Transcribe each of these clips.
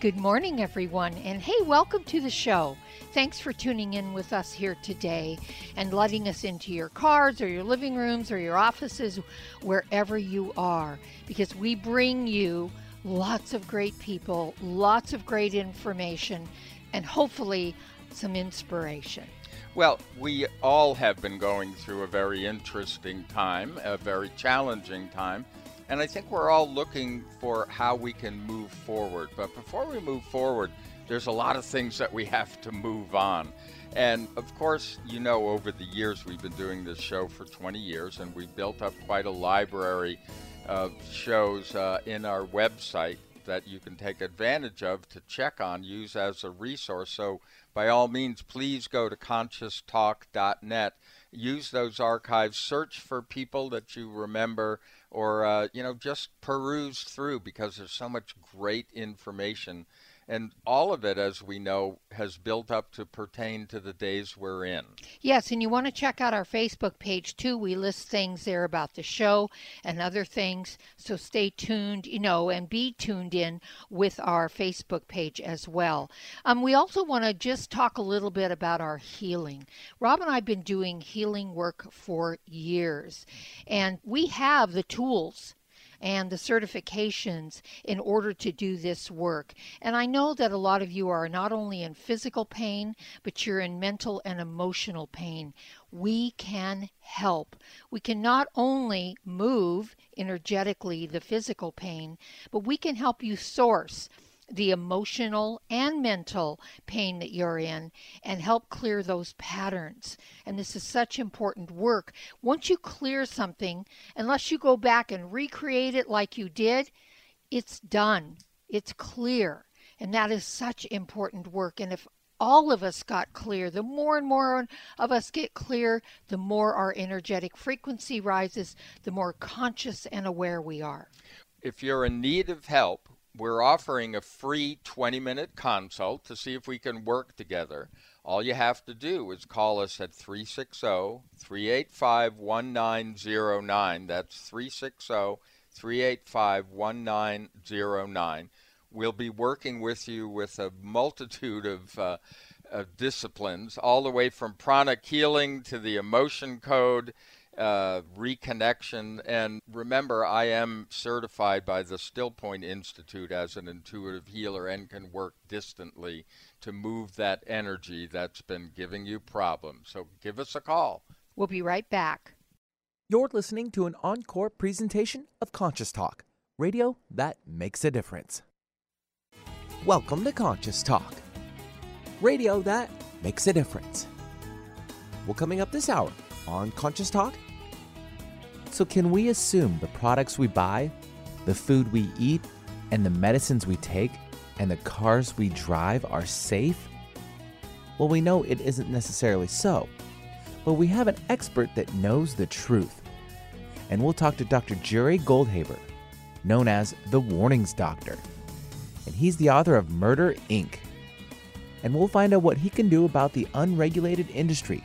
Good morning, everyone, and hey, welcome to the show. Thanks for tuning in with us here today and letting us into your cars or your living rooms or your offices, wherever you are, because we bring you lots of great people, lots of great information, and hopefully some inspiration. Well, we all have been going through a very interesting time, a very challenging time. And I think we're all looking for how we can move forward. But before we move forward, there's a lot of things that we have to move on. And of course, you know, over the years, we've been doing this show for 20 years, and we've built up quite a library of shows uh, in our website that you can take advantage of to check on, use as a resource. So, by all means, please go to conscioustalk.net, use those archives, search for people that you remember or uh, you know just peruse through because there's so much great information and all of it, as we know, has built up to pertain to the days we're in. Yes, and you want to check out our Facebook page too. We list things there about the show and other things. So stay tuned, you know, and be tuned in with our Facebook page as well. Um, we also want to just talk a little bit about our healing. Rob and I have been doing healing work for years, and we have the tools and the certifications in order to do this work. And I know that a lot of you are not only in physical pain, but you're in mental and emotional pain. We can help. We can not only move energetically the physical pain, but we can help you source the emotional and mental pain that you're in and help clear those patterns. And this is such important work. Once you clear something, unless you go back and recreate it like you did, it's done. It's clear. And that is such important work. And if all of us got clear, the more and more of us get clear, the more our energetic frequency rises, the more conscious and aware we are. If you're in need of help, we're offering a free 20 minute consult to see if we can work together. All you have to do is call us at 360 385 1909. That's 360 385 1909. We'll be working with you with a multitude of, uh, of disciplines, all the way from pranic healing to the emotion code uh, reconnection. And remember, I am certified by the Still Point Institute as an intuitive healer and can work distantly to move that energy that's been giving you problems. So give us a call. We'll be right back. You're listening to an encore presentation of Conscious Talk, radio that makes a difference. Welcome to Conscious Talk, radio that makes a difference. Well, coming up this hour on Conscious Talk, so, can we assume the products we buy, the food we eat, and the medicines we take, and the cars we drive are safe? Well, we know it isn't necessarily so, but we have an expert that knows the truth. And we'll talk to Dr. Jerry Goldhaber, known as the Warnings Doctor. And he's the author of Murder Inc. And we'll find out what he can do about the unregulated industry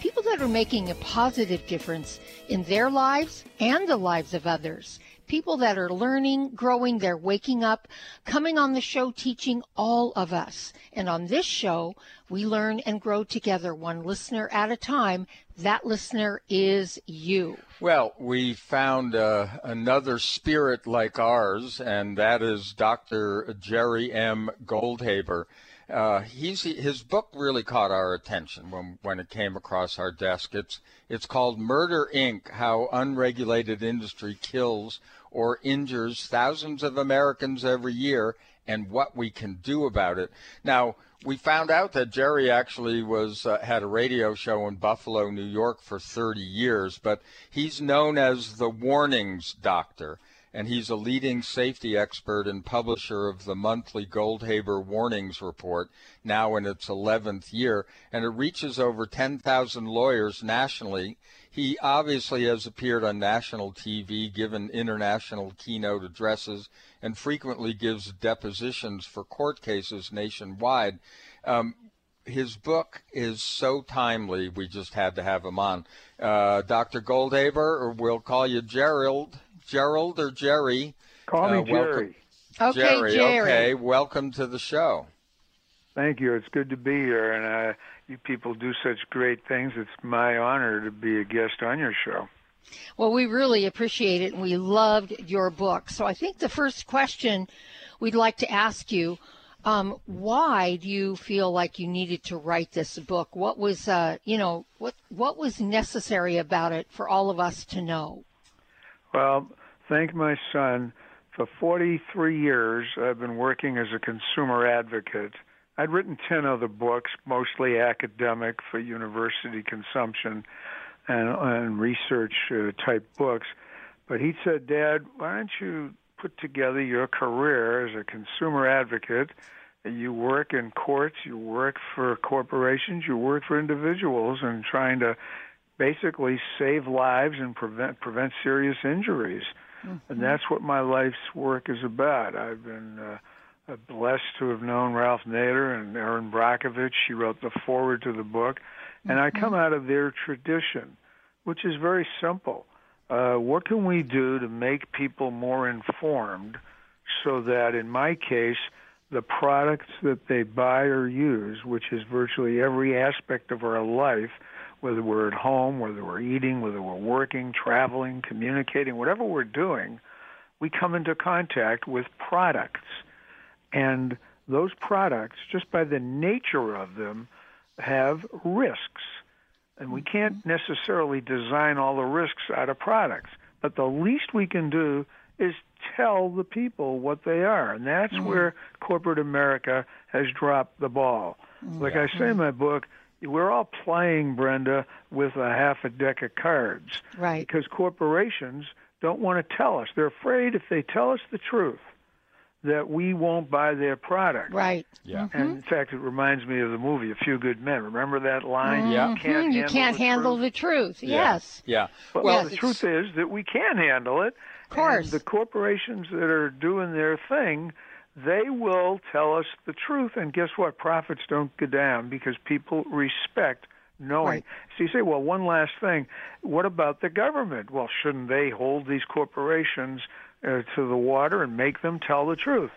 People that are making a positive difference in their lives and the lives of others people that are learning, growing, they're waking up, coming on the show, teaching all of us. And on this show, we learn and grow together, one listener at a time. That listener is you. Well, we found uh, another spirit like ours, and that is Dr. Jerry M. Goldhaber. Uh, he's his book really caught our attention when when it came across our desk. It's it's called Murder Inc. How Unregulated Industry Kills or Injures Thousands of Americans Every Year and What We Can Do About It. Now we found out that Jerry actually was uh, had a radio show in Buffalo, New York for 30 years, but he's known as the warnings doctor and he's a leading safety expert and publisher of the monthly Goldhaber Warnings Report, now in its 11th year, and it reaches over 10,000 lawyers nationally. He obviously has appeared on national TV, given international keynote addresses, and frequently gives depositions for court cases nationwide. Um, his book is so timely, we just had to have him on. Uh, Dr. Goldhaber, or we'll call you Gerald. Gerald or Jerry. Call me uh, Jerry. Okay, Jerry. Jerry. Okay, welcome to the show. Thank you. It's good to be here, and uh, you people do such great things. It's my honor to be a guest on your show. Well, we really appreciate it, and we loved your book. So I think the first question we'd like to ask you. Um, why do you feel like you needed to write this book? What was, uh, you know, what what was necessary about it for all of us to know? Well, thank my son. For 43 years, I've been working as a consumer advocate. I'd written 10 other books, mostly academic for university consumption and, and research uh, type books. But he said, Dad, why don't you put together your career as a consumer advocate? You work in courts, you work for corporations, you work for individuals, and trying to basically save lives and prevent prevent serious injuries. Mm-hmm. And that's what my life's work is about. I've been uh, blessed to have known Ralph Nader and Erin Brockovich. She wrote the foreword to the book, mm-hmm. and I come mm-hmm. out of their tradition, which is very simple. Uh, what can we do to make people more informed so that, in my case, the products that they buy or use, which is virtually every aspect of our life, whether we're at home, whether we're eating, whether we're working, traveling, communicating, whatever we're doing, we come into contact with products. And those products, just by the nature of them, have risks. And we can't mm-hmm. necessarily design all the risks out of products. But the least we can do is tell the people what they are. And that's mm-hmm. where corporate America has dropped the ball. Mm-hmm. Like I say in my book, we're all playing, Brenda, with a half a deck of cards. Right. Because corporations don't want to tell us. They're afraid if they tell us the truth that we won't buy their product. Right. Yeah. Mm-hmm. And in fact, it reminds me of the movie A Few Good Men. Remember that line? Mm-hmm. Yeah. You can't, you handle, can't the handle truth. the truth. Yeah. Yes. Yeah. Well, well the it's- truth is that we can handle it. Of course. And the corporations that are doing their thing they will tell us the truth. And guess what? Profits don't go down because people respect knowing. Right. So you say, well, one last thing. What about the government? Well, shouldn't they hold these corporations uh, to the water and make them tell the truth?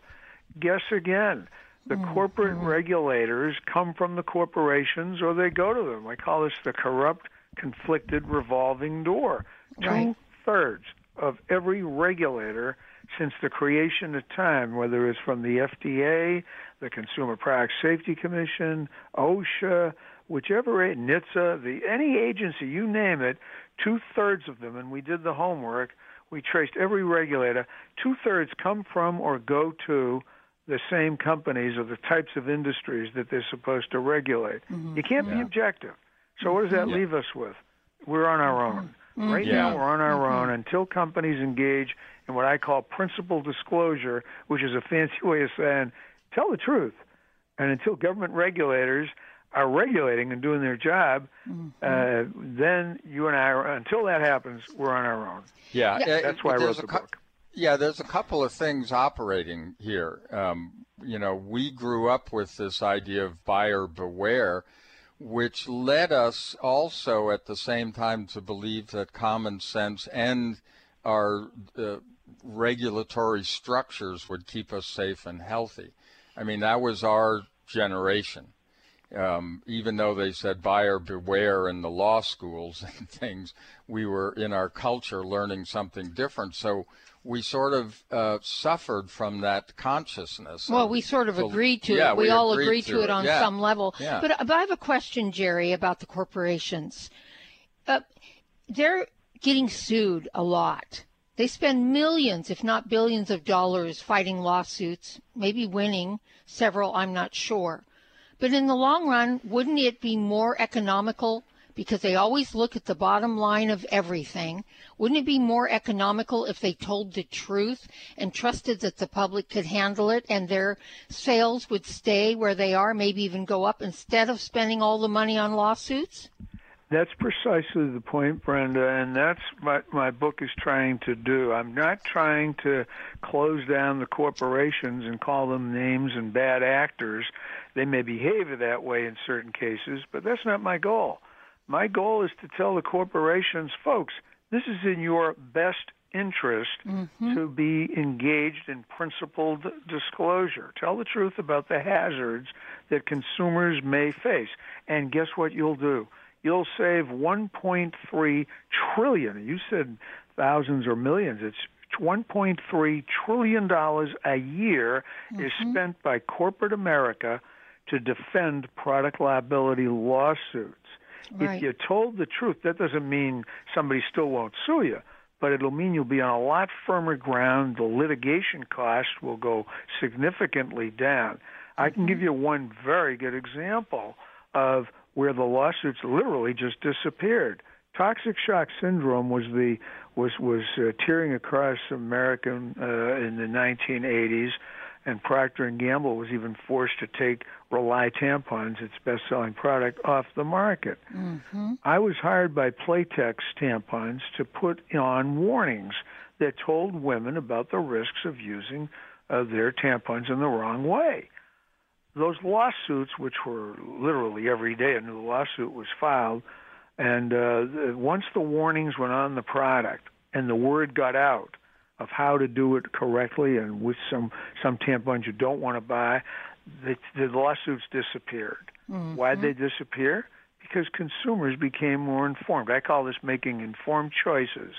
Guess again. The Mm-hmm. corporate regulators come from the corporations or they go to them. I call this the corrupt, conflicted revolving door. Right. Two thirds of every regulator since the creation of time, whether it's from the FDA, the Consumer Product Safety Commission, OSHA, whichever NHTSA, the any agency you name it, two thirds of them, and we did the homework. We traced every regulator. Two thirds come from or go to the same companies or the types of industries that they're supposed to regulate. Mm-hmm. You can't be objective. So what does that Yeah. leave us with? We're on our mm-hmm. own. Right Yeah. now, we're on our own until companies engage in what I call principled disclosure, which is a fancy way of saying tell the truth. And until government regulators are regulating and doing their job, uh, then you and I, are, until that happens, we're on our own. Yeah. uh, That's why I there's wrote a the cou- book. Yeah, there's a couple of things operating here. Um, you know, we grew up with this idea of buyer beware, which led us also at the same time to believe that common sense and our uh, regulatory structures would keep us safe and healthy. I mean, that was our generation. Um, even though they said buyer beware in the law schools and things, we were in our culture learning something different. So we sort of uh, suffered from that consciousness. Well, we sort of So- agreed to yeah, it. We, we all agreed agreed to to it it. on Yeah. some level. Yeah. But, but I have a question, Jerry, about the corporations. Uh, they're getting sued a lot. They spend millions, if not billions, of dollars fighting lawsuits, maybe winning several, I'm not sure. But in the long run, wouldn't it be more economical? Because they always look at the bottom line of everything. Wouldn't it be more economical if they told the truth and trusted that the public could handle it and their sales would stay where they are, maybe even go up instead of spending all the money on lawsuits? That's precisely the point, Brenda, and that's what my book is trying to do. I'm not trying to close down the corporations and call them names and bad actors. They may behave that way in certain cases, but that's not my goal. My goal is to tell the corporations, folks, this is in your best interest mm-hmm. to be engaged in principled disclosure. Tell the truth about the hazards that consumers may face. And guess what you'll do? You'll save 1.3 trillion. You said thousands or millions. It's 1.3 trillion dollars a year is mm-hmm. spent by corporate America to defend product liability lawsuits. Right. If you told the truth, that doesn't mean somebody still won't sue you, but it'll mean you'll be on a lot firmer ground. The litigation cost will go significantly down. I can give mm-hmm. you one very good example of where the lawsuits literally just disappeared. Toxic shock syndrome was the was was uh, tearing across America uh, in the 1980s, and Procter and Gamble was even forced to take Rely tampons, its best-selling product, off the market. I was hired by Playtex tampons to put on warnings that told women about the risks of using uh, their tampons in the wrong way. Those lawsuits, which were literally every day a new lawsuit was filed, and uh, once the warnings went on the product and the word got out of how to do it correctly and with some some tampons you don't want to buy, the, the lawsuits disappeared. Why did they disappear? Because consumers became more informed. I call this making informed choices.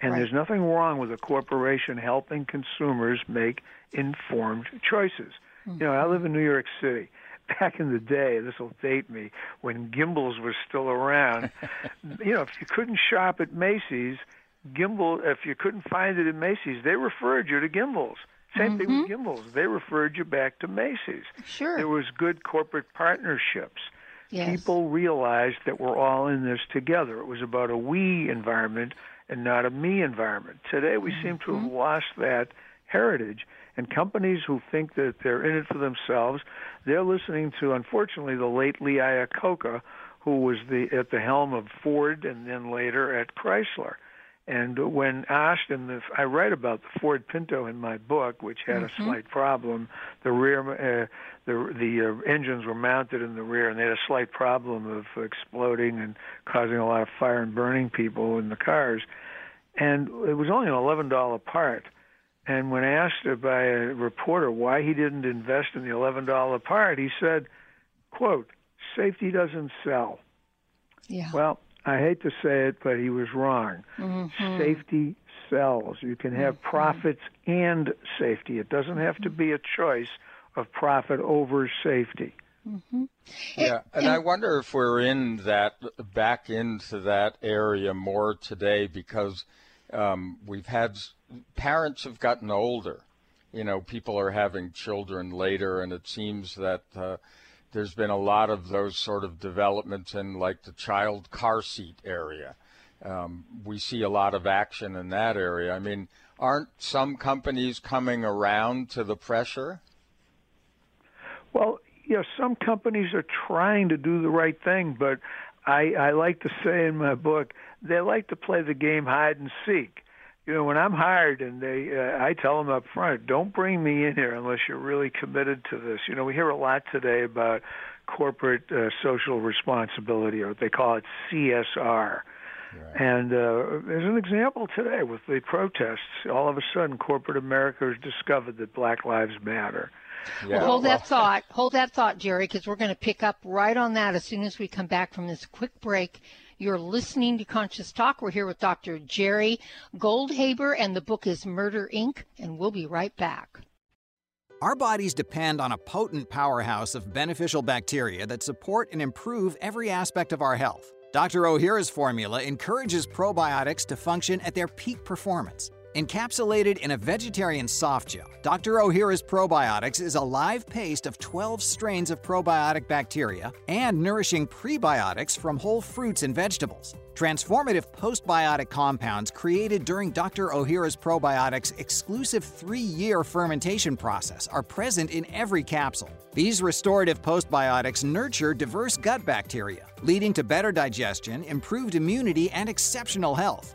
And Right. there's nothing wrong with a corporation helping consumers make informed choices. Hmm. You know, I live in New York City. Back in the day, this will date me, when Gimbels was still around, you know, if you couldn't shop at Macy's, Gimbel, if you couldn't find it at Macy's, they referred you to Gimbels. Same thing with mm-hmm. Gimbels. They referred you back to Macy's. Sure. There was good corporate partnerships. Yes. People realized that we're all in this together. It was about a we environment and not a me environment. Today we seem to have mm-hmm. lost that heritage. And companies who think that they're in it for themselves, they're listening to, unfortunately, the late Lee Iacocca, who was the at the helm of Ford and then later at Chrysler. And when asked, and the, I write about the Ford Pinto in my book, which had a slight problem. The rear, uh, the the uh, engines were mounted in the rear, and they had a slight problem of exploding and causing a lot of fire and burning people in the cars. And it was only an eleven dollar part. And when asked by a reporter why he didn't invest in the eleven dollar part, he said, "quote Safety doesn't sell." Yeah. Well, I hate to say it, but he was wrong. Mm-hmm. Safety sells. You can have mm-hmm. profits and safety. It doesn't have to be a choice of profit over safety. Mm-hmm. Yeah, and I wonder if we're in that back into that area more today because um, we've had parents have gotten older. You know, people are having children later, and it seems that uh, there's been a lot of those sort of developments in like the child car seat area. Um, we see a lot of action in that area. I mean, aren't some companies coming around to the pressure? Well, yeah, some companies are trying to do the right thing, but I, I like to say in my book, they like to play the game hide and seek. You know, when I'm hired and they, uh, I tell them up front, don't bring me in here unless you're really committed to this. You know, we hear a lot today about corporate uh, social responsibility, or what they call it CSR. And uh, there's an example today with the protests. All of a sudden, corporate America has discovered that Black Lives Matter. Yeah, well, hold that thought. Hold that thought, Jerry, because we're going to pick up right on that as soon as we come back from this quick break. You're listening to Conscious Talk. We're here with Dr. Jerry Goldhaber, and the book is Murder Inc., and we'll be right back. Our bodies depend on a potent powerhouse of beneficial bacteria that support and improve every aspect of our health. Dr. Ohhira's formula encourages probiotics to function at their peak performance. Encapsulated in a vegetarian soft gel, Dr. Ohhira's Probiotics is a live paste of 12 strains of probiotic bacteria and nourishing prebiotics from whole fruits and vegetables. Transformative postbiotic compounds created during Dr. Ohhira's Probiotics' exclusive three year fermentation process are present in every capsule. These restorative postbiotics nurture diverse gut bacteria, leading to better digestion, improved immunity, and exceptional health.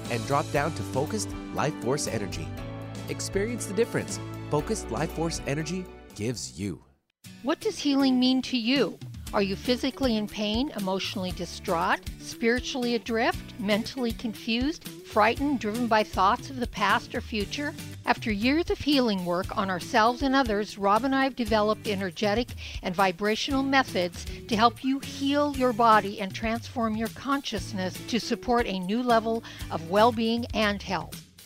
and drop down to Focused Life Force Energy. Experience the difference Focused Life Force Energy gives you. What does healing mean to you? Are you physically in pain, emotionally distraught, spiritually adrift, mentally confused, frightened, driven by thoughts of the past or future? After years of healing work on ourselves and others, Rob and I have developed energetic and vibrational methods to help you heal your body and transform your consciousness to support a new level of well being and health.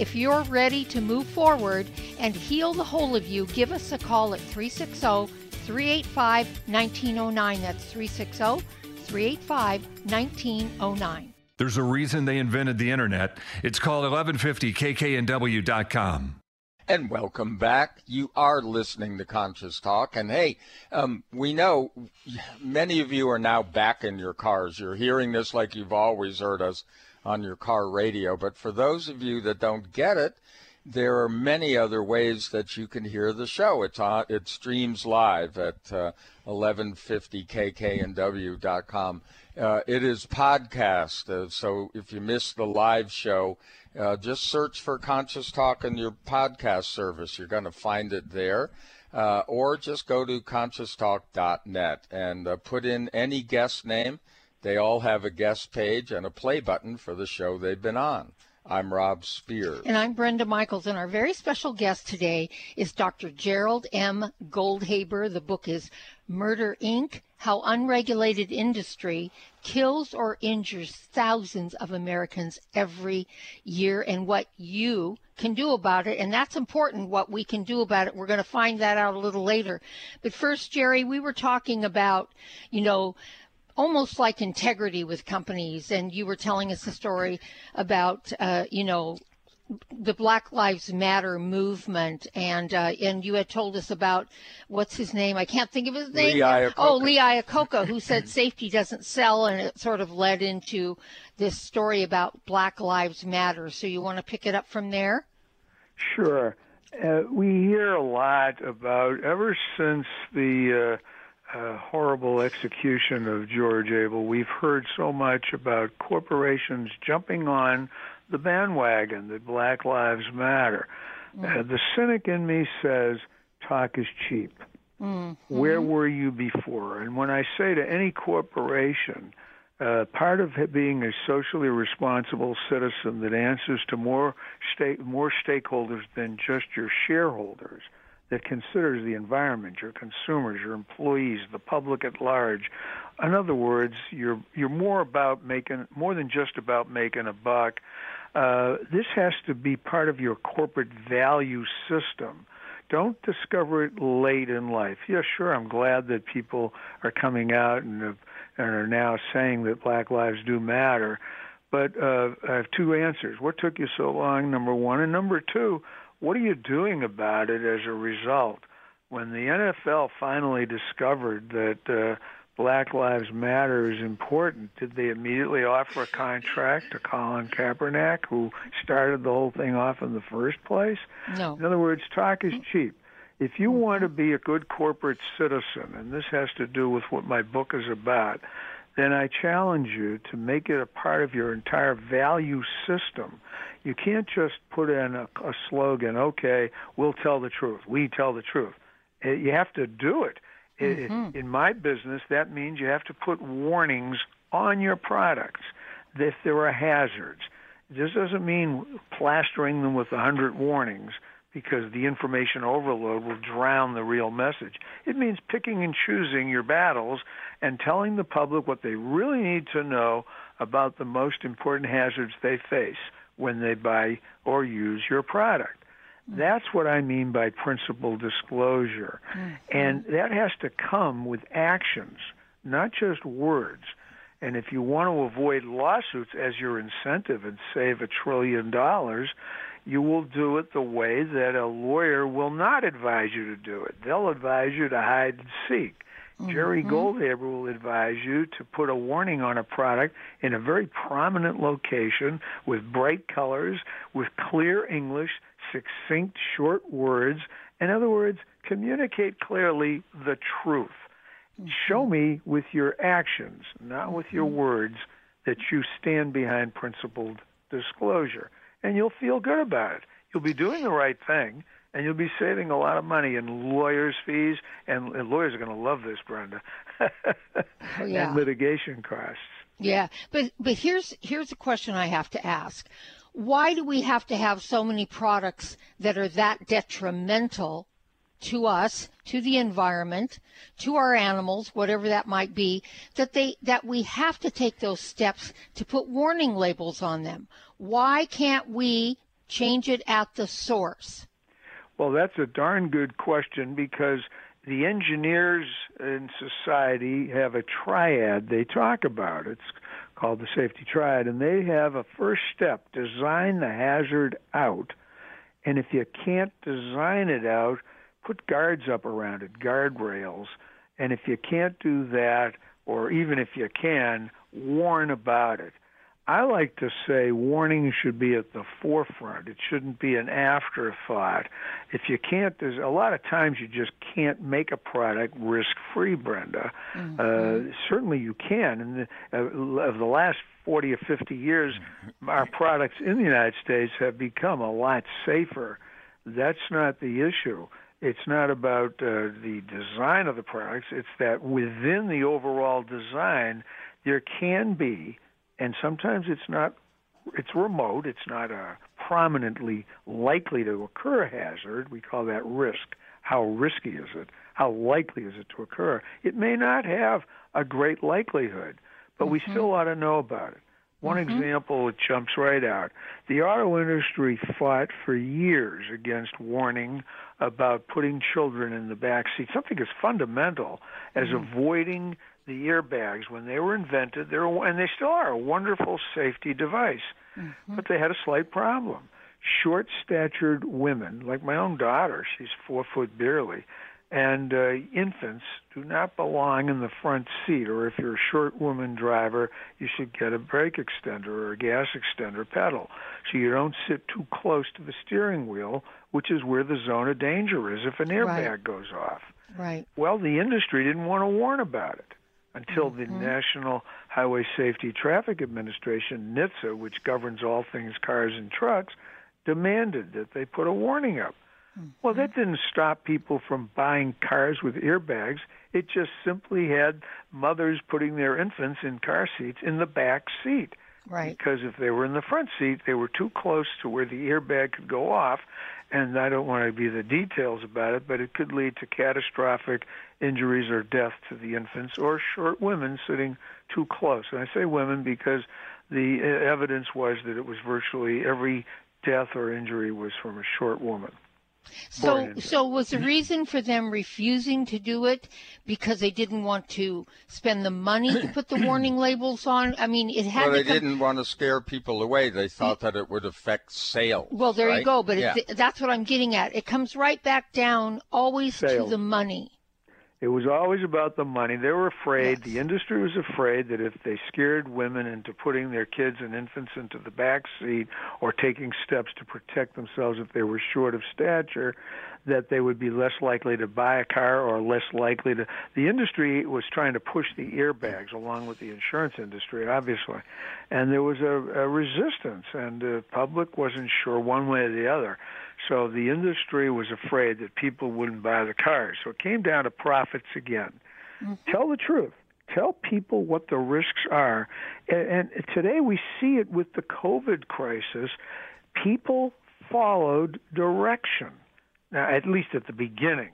If you're ready to move forward and heal the whole of you, give us a call at 360 385 1909. That's 360 385 1909. There's a reason they invented the internet. It's called 1150kknw.com. And welcome back. You are listening to Conscious Talk. And hey, um, we know many of you are now back in your cars. You're hearing this like you've always heard us on your car radio. But for those of you that don't get it, there are many other ways that you can hear the show. It's on, it streams live at uh, 1150kknw.com. Uh, it is podcast, uh, so if you miss the live show, uh, just search for Conscious Talk in your podcast service. You're going to find it there. Uh, or just go to conscioustalk.net and uh, put in any guest name. They all have a guest page and a play button for the show they've been on. I'm Rob Spears. And I'm Brenda Michaels. And our very special guest today is Dr. Gerald M. Goldhaber. The book is Murder Inc. How Unregulated Industry Kills or Injures Thousands of Americans Every Year and what you can do about it. And that's important, what we can do about it. We're going to find that out a little later. But first, Jerry, we were talking about, you know, almost like integrity with companies. And you were telling us a story about, uh, you know, the Black Lives Matter movement, and uh, and you had told us about what's his name? I can't think of his name. Lee Iacocca. Oh, Lee Iacocca, who said safety doesn't sell, and it sort of led into this story about Black Lives Matter. So you want to pick it up from there? Sure. Uh, we hear a lot about ever since the uh, uh, horrible execution of George Abel, we've heard so much about corporations jumping on the bandwagon that Black Lives Matter. Mm. Uh, the cynic in me says talk is cheap. Mm-hmm. Where were you before? And when I say to any corporation, uh, part of being a socially responsible citizen that answers to more state more stakeholders than just your shareholders that considers the environment, your consumers, your employees, the public at large. In other words, you're you're more about making more than just about making a buck. Uh, this has to be part of your corporate value system. Don't discover it late in life. Yeah, sure. I'm glad that people are coming out and, have, and are now saying that Black lives do matter. But uh, I have two answers. What took you so long? Number one, and number two, what are you doing about it as a result? When the NFL finally discovered that uh, Black Lives Matter is important, did they immediately offer a contract to Colin Kaepernick, who started the whole thing off in the first place? No. In other words, talk is cheap. If you want to be a good corporate citizen, and this has to do with what my book is about, then I challenge you to make it a part of your entire value system. You can't just put in a, a slogan, okay, we'll tell the truth. We tell the truth. Eh, you have to do it. Mm-hmm. In my business, that means you have to put warnings on your products if there are hazards. This doesn't mean plastering them with a hundred warnings because the information overload will drown the real message. It means picking and choosing your battles and telling the public what they really need to know about the most important hazards they face when they buy or use your product. Mm. That's what I mean by principled disclosure. Mm-hmm. And that has to come with actions, not just words. And if you want to avoid lawsuits as your incentive and save a trillion dollars, you will do it the way that a lawyer will not advise you to do it. They'll advise you to hide and seek. Mm-hmm. Jerry Goldhaber will advise you to put a warning on a product in a very prominent location with bright colors, with clear English, succinct, short words. In other words, communicate clearly the truth. Mm-hmm. Show me with your actions, not with your mm-hmm. words, that you stand behind principled disclosure. And you'll feel good about it. You'll be doing the right thing and you'll be saving a lot of money in lawyers' fees, and, and lawyers are going to love this, Brenda, oh, yeah. and litigation costs. Yeah, but but here's here's a question I have to ask: Why do we have to have so many products that are that detrimental to us, to the environment, to our animals, whatever that might be, that they that we have to take those steps to put warning labels on them? Why can't we change it at the source? Well, that's a darn good question because the engineers in society have a triad they talk about. It's called the safety triad, and they have a first step design the hazard out. And if you can't design it out, put guards up around it, guardrails. And if you can't do that, or even if you can, warn about it. I like to say warning should be at the forefront. It shouldn't be an afterthought. If you can't, there's a lot of times you just can't make a product risk free, Brenda. Mm-hmm. Uh, certainly you can. And uh, of the last 40 or 50 years, our products in the United States have become a lot safer. That's not the issue. It's not about uh, the design of the products, it's that within the overall design, there can be and sometimes it's not it's remote it's not a prominently likely to occur hazard. We call that risk. How risky is it? How likely is it to occur? It may not have a great likelihood but mm-hmm. we still ought to know about it one mm-hmm. example that jumps right out the auto industry fought for years against warning about putting children in the back seat something as fundamental as mm-hmm. avoiding the airbags when they were invented, they were, and they still are a wonderful safety device. Mm-hmm. But they had a slight problem. Short statured women, like my own daughter, she's four foot barely, and uh, infants do not belong in the front seat. Or if you're a short woman driver, you should get a brake extender or a gas extender pedal so you don't sit too close to the steering wheel, which is where the zone of danger is if an airbag right. goes off. Right. Well, the industry didn't want to warn about it until the mm-hmm. National Highway Safety Traffic Administration, NHTSA, which governs all things cars and trucks, demanded that they put a warning up. Well, that didn't stop people from buying cars with airbags. It just simply had mothers putting their infants in car seats in the back seat. Right. Because if they were in the front seat, they were too close to where the airbag could go off. And I don't want to be the details about it, but it could lead to catastrophic injuries or death to the infants or short women sitting too close. And I say women because the evidence was that it was virtually every death or injury was from a short woman. So, so was the reason for them refusing to do it because they didn't want to spend the money to put the warning labels on? I mean, it had. Well, they come... didn't want to scare people away. They thought that it would affect sales. Well, there right? you go. But yeah. that's what I'm getting at. It comes right back down always sales. to the money. It was always about the money. They were afraid, yes. the industry was afraid that if they scared women into putting their kids and infants into the back seat or taking steps to protect themselves if they were short of stature, that they would be less likely to buy a car or less likely to. The industry was trying to push the airbags along with the insurance industry, obviously. And there was a, a resistance, and the public wasn't sure one way or the other. So the industry was afraid that people wouldn't buy the cars. So it came down to profits again. Mm-hmm. Tell the truth. Tell people what the risks are. And, and today we see it with the COVID crisis. People followed direction. Now, at least at the beginning.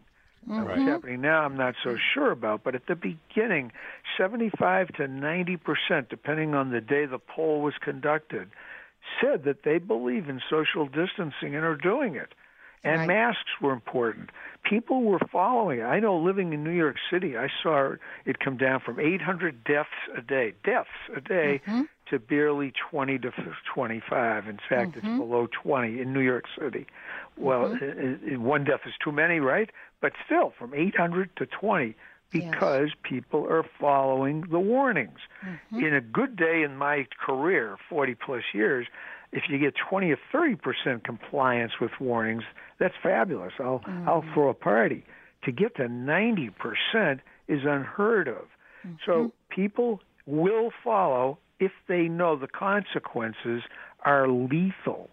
Mm-hmm. What's happening now, I'm not so sure about. But at the beginning, 75 to 90 percent, depending on the day the poll was conducted, said that they believe in social distancing and are doing it. And right. masks were important. People were following. I know living in New York City, I saw it come down from 800 deaths a day, deaths a day, mm-hmm. to barely 20 to 25. In fact, mm-hmm. it's below 20 in New York City. Well, mm-hmm. one death is too many, right? But still, from 800 to 20 because yes. people are following the warnings. Mm-hmm. In a good day in my career, 40 plus years, if you get 20 or 30 percent compliance with warnings, that's fabulous. I'll mm-hmm. I'll throw a party. To get to 90 percent is unheard of. Mm-hmm. So people will follow if they know the consequences are lethal.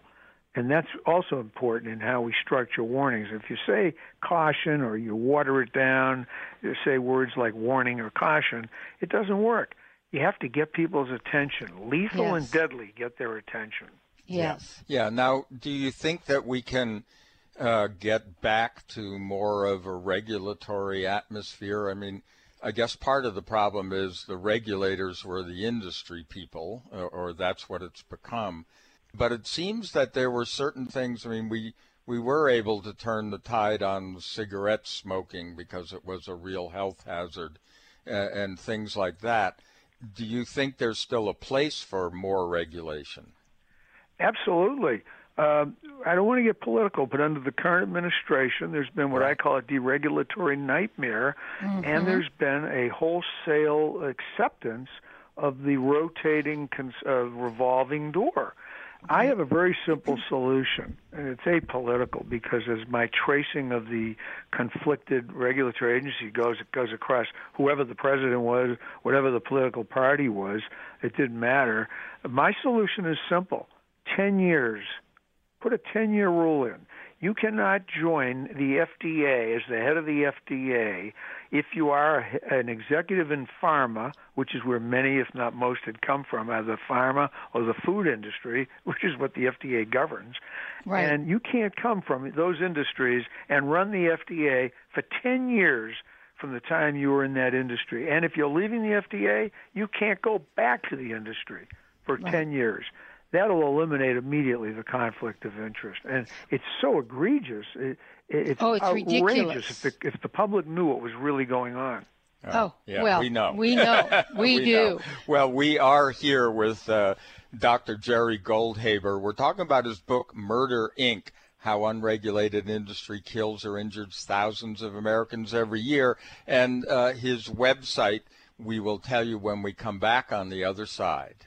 And that's also important in how we structure warnings. If you say caution or you water it down, you say words like warning or caution, it doesn't work. You have to get people's attention. Lethal Yes. and deadly get their attention. Yes. Yeah. Now, do you think that we can uh, get back to more of a regulatory atmosphere? I mean, I guess part of the problem is the regulators were the industry people, or, or that's what it's become. But it seems that there were certain things. I mean, we we were able to turn the tide on cigarette smoking because it was a real health hazard, uh, and things like that. Do you think there's still a place for more regulation? Absolutely. Um, I don't want to get political, but under the current administration, there's been what I call a deregulatory nightmare, Mm-hmm. and there's been a wholesale acceptance of the rotating, uh, revolving door. I have a very simple solution, and it's apolitical because as my tracing of the conflicted regulatory agency goes, it goes across whoever the president was, whatever the political party was, it didn't matter. My solution is simple 10 years. Put a 10 year rule in. You cannot join the FDA as the head of the FDA if you are an executive in pharma, which is where many, if not most, had come from, either pharma or the food industry, which is what the FDA governs. Right. And you can't come from those industries and run the FDA for 10 years from the time you were in that industry. And if you're leaving the FDA, you can't go back to the industry for right. 10 years that'll eliminate immediately the conflict of interest. And it's so egregious. It, it's, oh, it's outrageous ridiculous. if the, if the public knew what was really going on. Uh, oh, yeah, well, we know. We know. We, we do. Know. Well, we are here with uh, Dr. Jerry Goldhaber. We're talking about his book, Murder Inc. How unregulated industry kills or injures thousands of Americans every year. And uh, his website, we will tell you when we come back on the other side.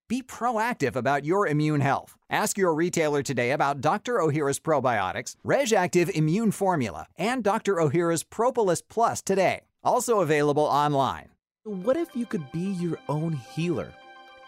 Be proactive about your immune health. Ask your retailer today about Dr. Ohhira's probiotics, Reg'Activ Immune Formula, and Dr. Ohhira's Propolis Plus today. Also available online. What if you could be your own healer?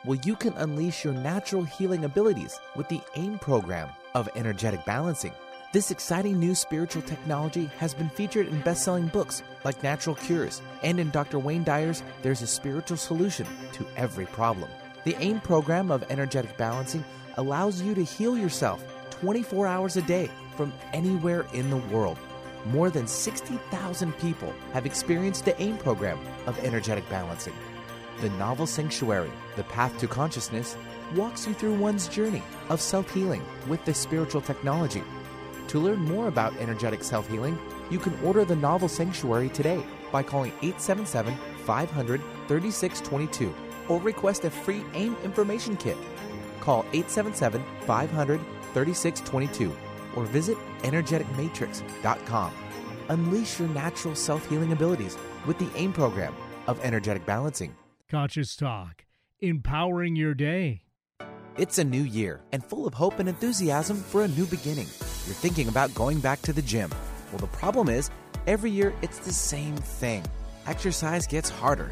Well, you can unleash your natural healing abilities with the AIM program of energetic balancing. This exciting new spiritual technology has been featured in best selling books like Natural Cures, and in Dr. Wayne Dyer's There's a Spiritual Solution to Every Problem. The AIM program of energetic balancing allows you to heal yourself 24 hours a day from anywhere in the world. More than 60,000 people have experienced the AIM program of energetic balancing. The novel Sanctuary, The Path to Consciousness, walks you through one's journey of self healing with this spiritual technology. To learn more about energetic self healing, you can order the novel Sanctuary today by calling 877 500 3622 or request a free AIM information kit. Call 877 500 3622 or visit energeticmatrix.com. Unleash your natural self healing abilities with the AIM program of energetic balancing. Conscious Talk, empowering your day. It's a new year and full of hope and enthusiasm for a new beginning. You're thinking about going back to the gym. Well, the problem is, every year it's the same thing. Exercise gets harder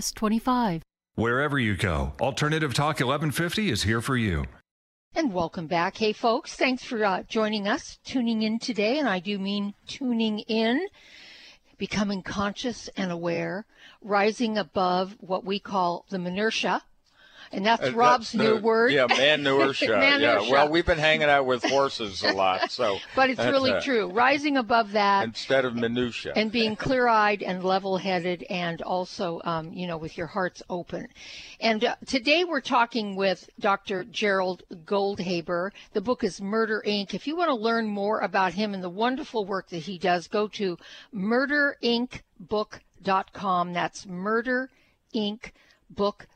25. Wherever you go, Alternative Talk 1150 is here for you. And welcome back. Hey, folks, thanks for uh, joining us, tuning in today. And I do mean tuning in, becoming conscious and aware, rising above what we call the minutia and that's uh, Rob's new word. Yeah, manurtia. yeah. Well, we've been hanging out with horses a lot, so. but it's really uh, true. Rising above that instead of minutia, and being clear-eyed and level-headed, and also, um, you know, with your hearts open. And uh, today we're talking with Dr. Gerald Goldhaber. The book is Murder Inc. If you want to learn more about him and the wonderful work that he does, go to murderincbook.com. That's Murder Inc. Book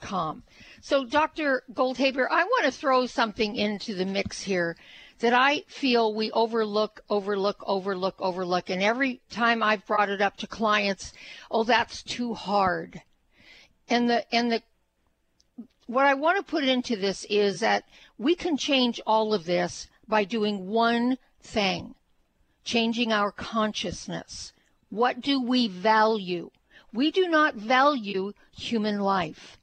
com. So, Dr. Goldhaber, I want to throw something into the mix here that I feel we overlook, overlook, overlook, overlook. And every time I've brought it up to clients, oh, that's too hard. And the, and the, what I want to put into this is that we can change all of this by doing one thing changing our consciousness. What do we value? We do not value human life.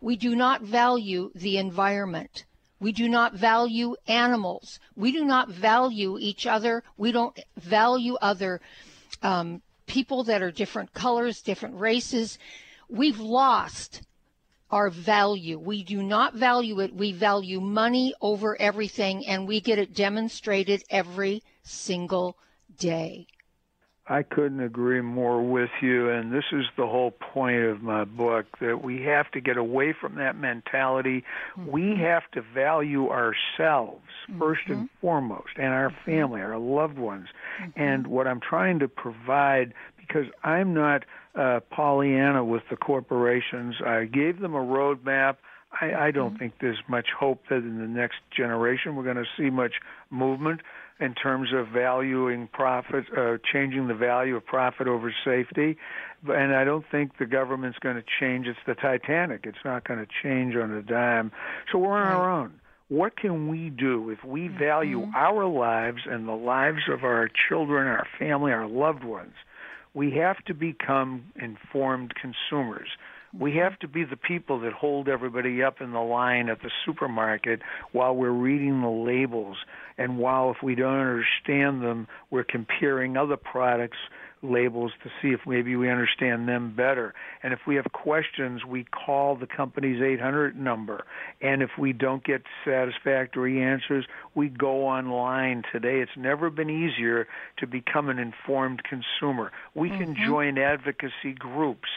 We do not value the environment. We do not value animals. We do not value each other. We don't value other um, people that are different colors, different races. We've lost our value. We do not value it. We value money over everything, and we get it demonstrated every single day. I couldn't agree more with you, and this is the whole point of my book that we have to get away from that mentality. Mm-hmm. We have to value ourselves mm-hmm. first and foremost, and our mm-hmm. family, our loved ones. Mm-hmm. And what I'm trying to provide, because I'm not uh, Pollyanna with the corporations, I gave them a roadmap. I, I don't mm-hmm. think there's much hope that in the next generation we're going to see much movement in terms of valuing profit, uh, changing the value of profit over safety. And I don't think the government's going to change. It's the Titanic. It's not going to change on a dime. So we're on our own. What can we do if we value mm-hmm. our lives and the lives of our children, our family, our loved ones? We have to become informed consumers. We have to be the people that hold everybody up in the line at the supermarket while we're reading the labels. And while if we don't understand them, we're comparing other products labels to see if maybe we understand them better. And if we have questions, we call the company's 800 number. And if we don't get satisfactory answers, we go online. Today, it's never been easier to become an informed consumer. We can mm-hmm. join advocacy groups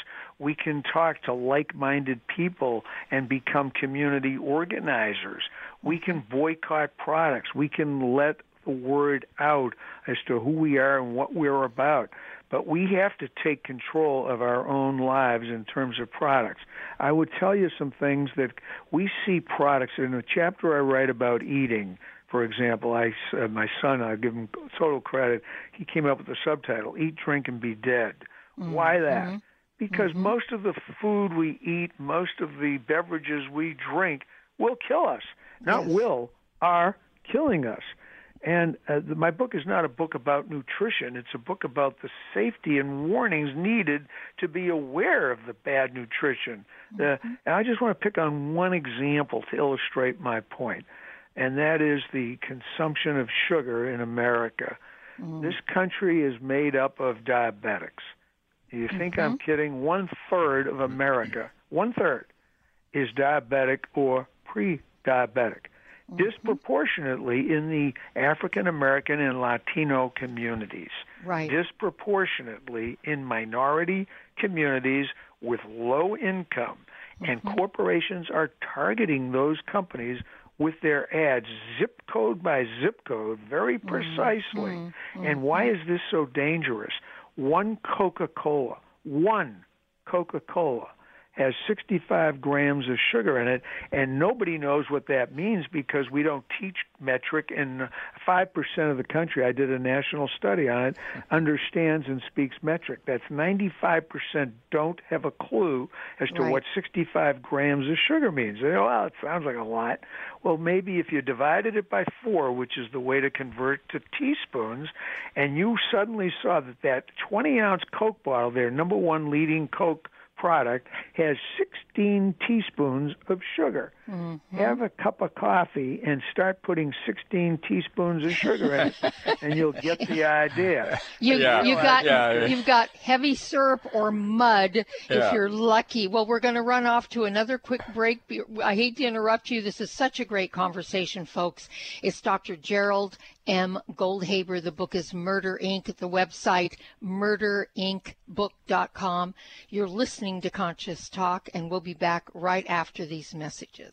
we can talk to like minded people and become community organizers. We can boycott products. We can let the word out as to who we are and what we're about. But we have to take control of our own lives in terms of products. I would tell you some things that we see products in a chapter I write about eating. For example, I, uh, my son, I give him total credit. He came up with the subtitle: "Eat, Drink, and Be Dead." Mm-hmm. Why that? Mm-hmm because mm-hmm. most of the food we eat, most of the beverages we drink will kill us. Not yes. will, are killing us. And uh, the, my book is not a book about nutrition. It's a book about the safety and warnings needed to be aware of the bad nutrition. Uh, mm-hmm. And I just want to pick on one example to illustrate my point, and that is the consumption of sugar in America. Mm-hmm. This country is made up of diabetics. You think mm-hmm. I'm kidding? One third of America, one third, is diabetic or pre diabetic. Mm-hmm. Disproportionately in the African American and Latino communities. Right. Disproportionately in minority communities with low income. Mm-hmm. And corporations are targeting those companies with their ads, zip code by zip code, very mm-hmm. precisely. Mm-hmm. And why is this so dangerous? One Coca Cola, one Coca Cola has 65 grams of sugar in it, and nobody knows what that means because we don't teach metric. And 5% of the country, I did a national study on it, understands and speaks metric. That's 95% don't have a clue as to Right. what 65 grams of sugar means. They go, well, it sounds like a lot. Well, maybe if you divided it by four, which is the way to convert to teaspoons, and you suddenly saw that that 20 ounce Coke bottle, their number one leading Coke product, has 16 teaspoons of sugar. Mm-hmm. Have a cup of coffee and start putting 16 teaspoons of sugar in it, and you'll get the idea. You Yeah. you got Yeah. you've got heavy syrup or mud if you're lucky. Well, we're going to run off to another quick break. I hate to interrupt you. This is such a great conversation, folks. It's Dr. Gerald M. Goldhaber. The book is Murder Inc. At the website murderincbook.com. You're listening to Conscious Talk, and we'll be back right after these messages.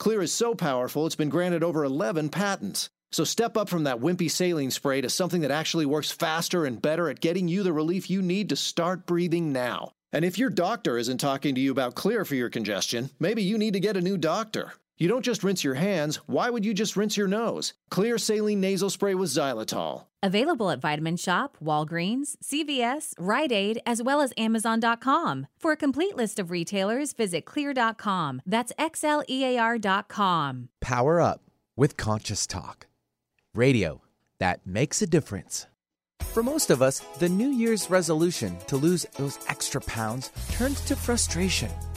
Xlear is so powerful, it's been granted over 11 patents. So step up from that wimpy saline spray to something that actually works faster and better at getting you the relief you need to start breathing now. And if your doctor isn't talking to you about Xlear for your congestion, maybe you need to get a new doctor. You don't just rinse your hands, why would you just rinse your nose? Xlear saline nasal spray with xylitol. Available at Vitamin Shoppe, Walgreens, CVS, Rite Aid, as well as Amazon.com. For a complete list of retailers, visit xlear.com. That's X L E A R.com. Power up with Conscious Talk. Radio that makes a difference. For most of us, the New Year's resolution to lose those extra pounds turns to frustration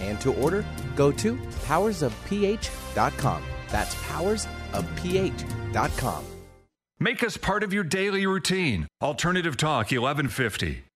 and to order, go to powersofph.com. That's powersofph.com. Make us part of your daily routine. Alternative Talk 1150.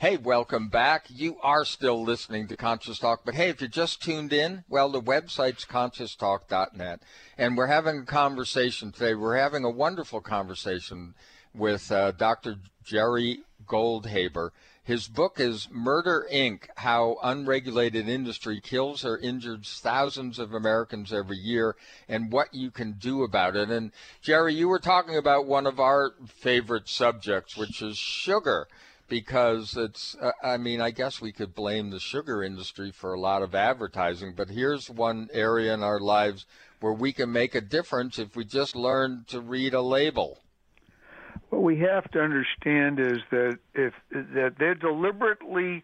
Hey, welcome back. You are still listening to Conscious Talk, but hey, if you just tuned in, well, the website's conscioustalk.net, and we're having a conversation today. We're having a wonderful conversation with uh, Dr. Jerry Goldhaber. His book is Murder Inc. How Unregulated Industry Kills or Injures Thousands of Americans Every Year and What You Can Do About It. And Jerry, you were talking about one of our favorite subjects, which is sugar because it's uh, i mean i guess we could blame the sugar industry for a lot of advertising but here's one area in our lives where we can make a difference if we just learn to read a label What we have to understand is that if that they're deliberately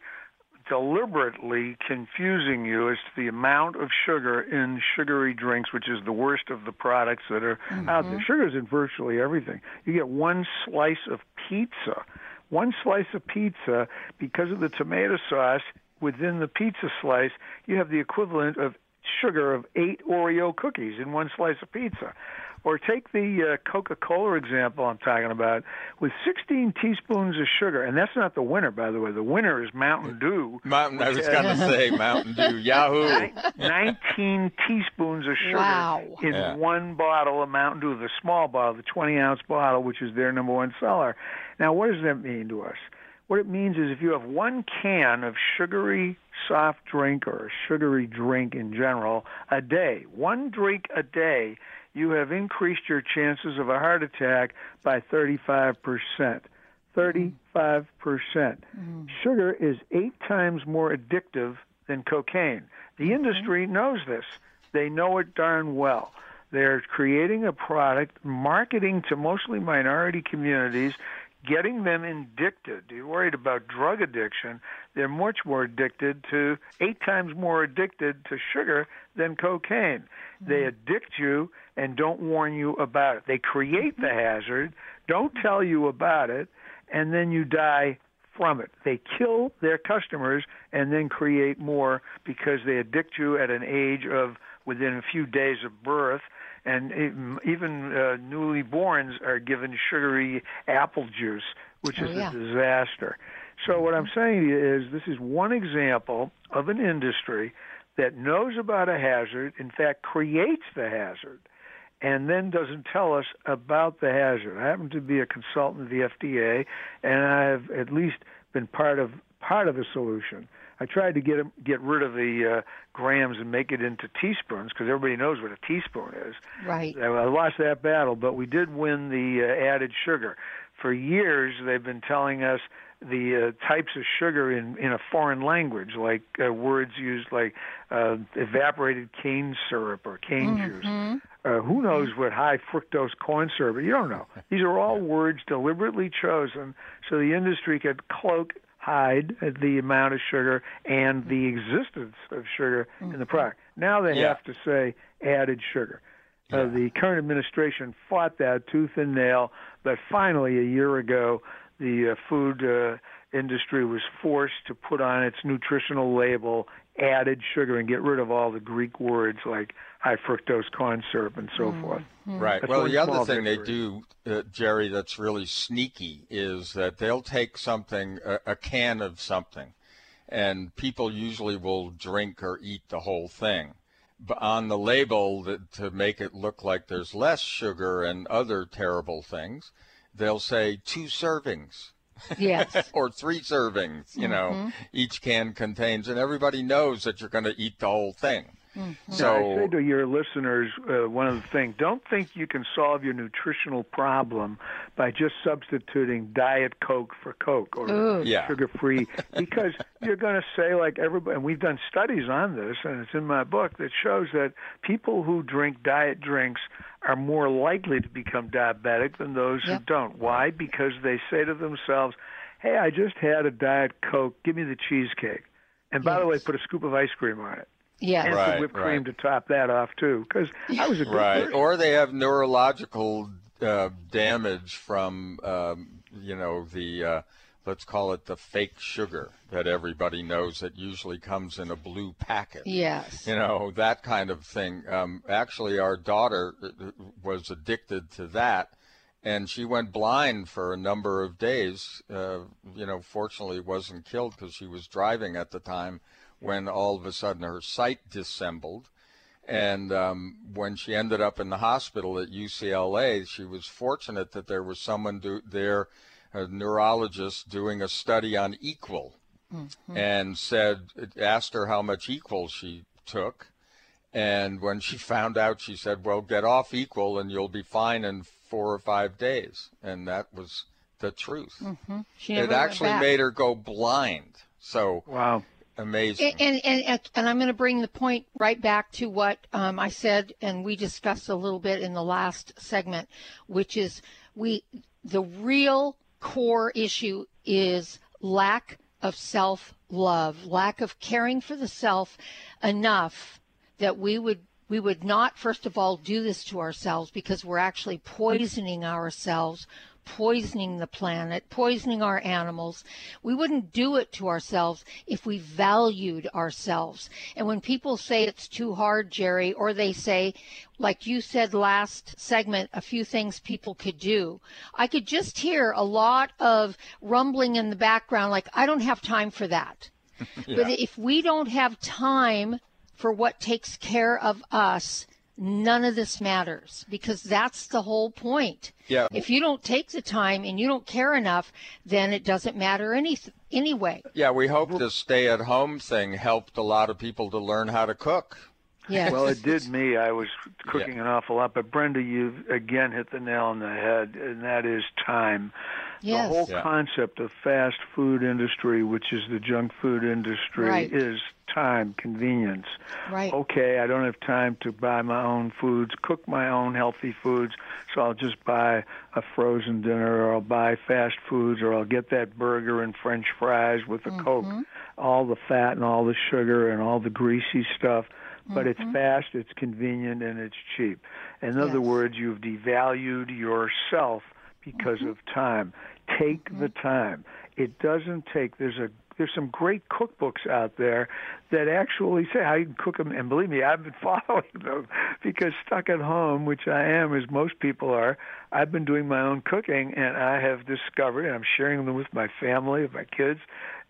deliberately confusing you as to the amount of sugar in sugary drinks, which is the worst of the products that are out there. Sugar's in virtually everything. You get one slice of pizza, one slice of pizza because of the tomato sauce within the pizza slice, you have the equivalent of sugar of eight Oreo cookies in one slice of pizza. Or take the uh, Coca Cola example I'm talking about with 16 teaspoons of sugar, and that's not the winner, by the way. The winner is Mountain Dew. mountain i was going to say mountain dew yahoo 19 teaspoons of sugar Wow. in Yeah. one bottle of Mountain Dew, the small bottle, the 20 ounce bottle, which is their number one seller. Now, what does that mean to us? What it means is if you have one can of sugary soft drink or a sugary drink in general a day, one drink a day, you have increased your chances of a heart attack by 35%. 35%. mm Sugar is eight times more addictive than cocaine. The mm-hmm. industry knows this. They know it darn well. They're creating a product, marketing to mostly minority communities, getting them addicted. You're worried about drug addiction. They're much more addicted to, eight times more addicted to sugar than cocaine. Mm-hmm. They addict you and don't warn you about it. They create the hazard, don't tell you about it, and then you die from it. They kill their customers and then create more because they addict you at an age of within a few days of birth and even uh, newly borns are given sugary apple juice, which oh, is yeah. a disaster. So what I'm saying to you is this is one example of an industry that knows about a hazard, in fact creates the hazard, and then doesn't tell us about the hazard. I happen to be a consultant of the FDA, and I have at least been part of part of the solution. I tried to get get rid of the uh, grams and make it into teaspoons because everybody knows what a teaspoon is. Right. I lost that battle, but we did win the uh, added sugar. For years, they've been telling us the uh, types of sugar in in a foreign language, like uh, words used like uh, evaporated cane syrup or cane mm-hmm. juice. Uh, who knows what high fructose corn syrup? You don't know. These are all words deliberately chosen so the industry could cloak hide the amount of sugar and the existence of sugar mm-hmm. in the mm-hmm. product. Now they yeah. have to say added sugar. Uh, yeah. Uh, the current administration fought that tooth and nail, but finally, a year ago, the uh, food uh, industry was forced to put on its nutritional label added sugar and get rid of all the Greek words like high fructose corn syrup and so mm-hmm. forth. Right. That's well, the other thing victory. they do, uh, Jerry, that's really sneaky is that they'll take something, a, a can of something, and people usually will drink or eat the whole thing. But on the label, that, to make it look like there's less sugar and other terrible things, they'll say two servings Yes. or three servings, you mm-hmm. know, each can contains, and everybody knows that you're going to eat the whole thing. Mm-hmm. So I say to your listeners, uh, one of the things: don't think you can solve your nutritional problem by just substituting Diet Coke for Coke or yeah. sugar-free, because you're going to say like everybody. And we've done studies on this, and it's in my book that shows that people who drink diet drinks are more likely to become diabetic than those yep. who don't. Why? Because they say to themselves, "Hey, I just had a diet coke. Give me the cheesecake." And by yes. the way, put a scoop of ice cream on it. Yeah, and right, some whipped right. cream to top that off too. Because I was a good right, person. or they have neurological uh, damage from um, you know the uh, let's call it the fake sugar that everybody knows that usually comes in a blue packet. Yes. You know, that kind of thing. Um, actually, our daughter uh, uh, was addicted to that, and she went blind for a number of days. Uh, you know, fortunately, wasn't killed because she was driving at the time when all of a sudden her sight dissembled. And um, when she ended up in the hospital at UCLA, she was fortunate that there was someone do, there a neurologist doing a study on equal mm-hmm. and said asked her how much equal she took. And when she found out she said well get off equal and you'll be fine in four or five days. And that was the truth. Mm-hmm. it actually made her go blind. So wow. amazing. And and and, and i'm going to bring the point right back to what um, i said and we discussed a little bit in the last segment which is we the real core issue is lack of self love, lack of caring for the self enough that we would we would not first of all do this to ourselves because we're actually poisoning ourselves poisoning the planet, poisoning our animals. We wouldn't do it to ourselves if we valued ourselves. And when people say it's too hard, Jerry, or they say, like you said last segment, a few things people could do, I could just hear a lot of rumbling in the background, like, I don't have time for that. yeah. But if we don't have time for what takes care of us, none of this matters because that's the whole point. Yeah. If you don't take the time and you don't care enough, then it doesn't matter any anyway. Yeah, we hope the stay-at-home thing helped a lot of people to learn how to cook. Yeah. Well, it did me. I was cooking yeah. an awful lot, but Brenda, you again hit the nail on the head, and that is time. Yes. The whole Yeah. concept of fast food industry, which is the junk food industry, Right. is time, convenience. Right. Okay, I don't have time to buy my own foods, cook my own healthy foods, so I'll just buy a frozen dinner or I'll buy fast foods or I'll get that burger and french fries with a mm-hmm. Coke. All the fat and all the sugar and all the greasy stuff. But it's mm-hmm. fast, it's convenient, and it's cheap. In other words, you've devalued yourself because mm-hmm. of time. Take the mm-hmm. time. It doesn't take. There's a there's some great cookbooks out there that actually say how you can cook them. And believe me, I've been following them because stuck at home, which I am, as most people are, I've been doing my own cooking, and I have discovered, and I'm sharing them with my family, with my kids,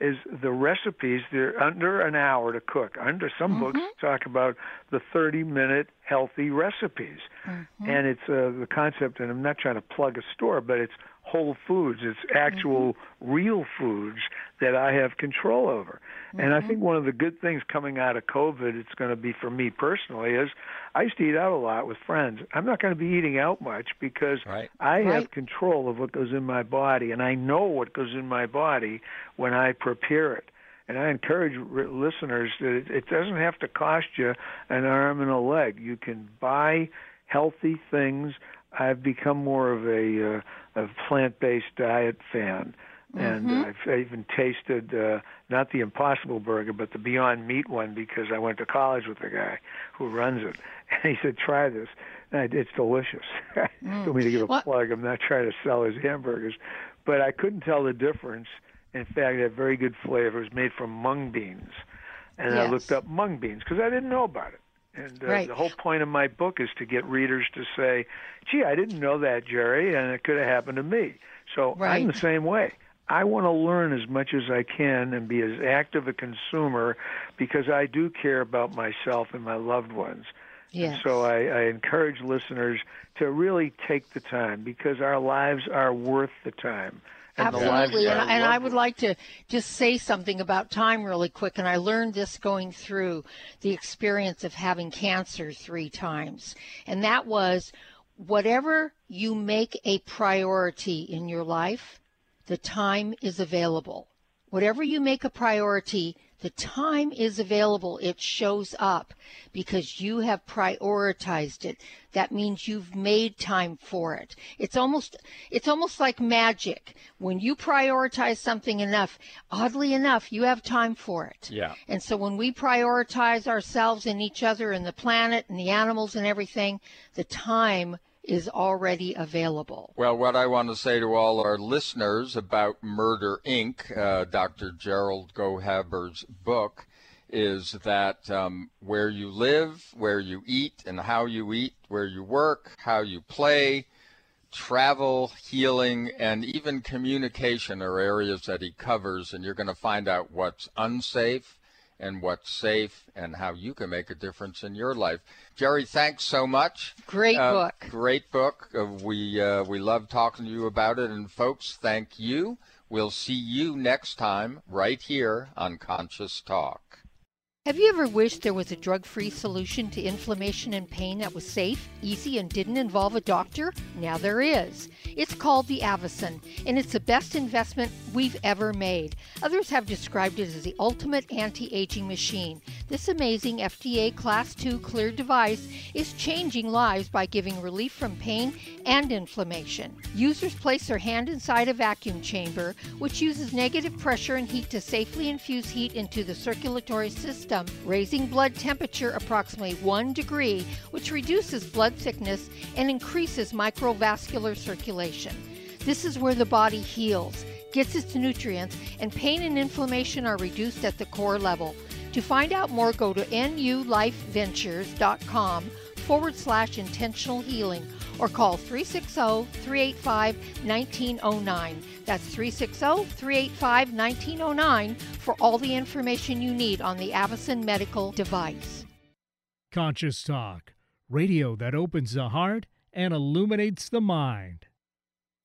is the recipes. They're under an hour to cook. Under some books mm-hmm. talk about the 30 minute healthy recipes, mm-hmm. and it's uh, the concept. And I'm not trying to plug a store, but it's whole foods. It's actual mm-hmm. real foods that I have control over. And I think mm-hmm. one of the good things coming out of COVID, it's going to be for me personally, is I used to eat out a lot with friends. I'm not going to be eating out much because Right. I have control of what goes in my body, and I know what goes in my body when I prepare it. And I encourage listeners that it, it doesn't have to cost you an arm and a leg. You can buy healthy things. I've become more of a, uh, a plant-based diet fan, and I've even tasted uh, not the Impossible Burger, but the Beyond Meat one because I went to college with the guy who runs it, and he said, "Try this." And I, it's delicious. Don't mean to give a What- plug. I'm not trying to sell his hamburgers, but I couldn't tell the difference. In fact, it had very good flavor. It was made from mung beans, and I looked up mung beans because I didn't know about it. And uh, Right. the whole point of my book is to get readers to say, "Gee, I didn't know that, Jerry, and it could have happened to me." So I'm the same way. I want to learn as much as I can and be as active a consumer because I do care about myself and my loved ones. Yes. And so I, I encourage listeners to really take the time because our lives are worth the time. And Absolutely. And, and I would like to just say something about time really quick. And I learned this going through the experience of having cancer three times. And that was whatever you make a priority in your life, the time is available. Whatever you make a priority, the time is available. It shows up because you have prioritized it. That means you've made time for it. It's almost it's almost like magic. When you prioritize something enough, oddly enough, you have time for it. Yeah. And so when we prioritize ourselves and each other and the planet and the animals and everything, the time is already available. Well, what I want to say to all our listeners about Murder Inc., uh, Dr. Gerald Goldhaber's book, is that um, where you live, where you eat, and how you eat, where you work, how you play, travel, healing, and even communication are areas that he covers, and you're going to find out what's unsafe and what's safe and how you can make a difference in your life. Jerry, thanks so much. Great Uh, book. Great book. Uh, we uh, we love talking to you about it. And folks, thank you. We'll see you next time right here on Conscious Talk. Have you ever wished there was a drug free solution to inflammation and pain that was safe, easy, and didn't involve a doctor? Now there is. It's called the Avacen, and it's the best investment we've ever made. Others have described it as the ultimate anti aging machine. This amazing FDA Class II cleared device is changing lives by giving relief from pain and inflammation. Users place their hand inside a vacuum chamber, which uses negative pressure and heat to safely infuse heat into the circulatory system, raising blood temperature approximately 1 degree, which reduces blood thickness and increases microvascular circulation. This is where the body heals, gets its nutrients, and pain and inflammation are reduced at the core level. To find out more, go to nulifeventures.com forward slash intentional healing or call 360 385 1909. That's 360 385 1909 for all the information you need on the Avacen medical device. Conscious Talk, radio that opens the heart and illuminates the mind.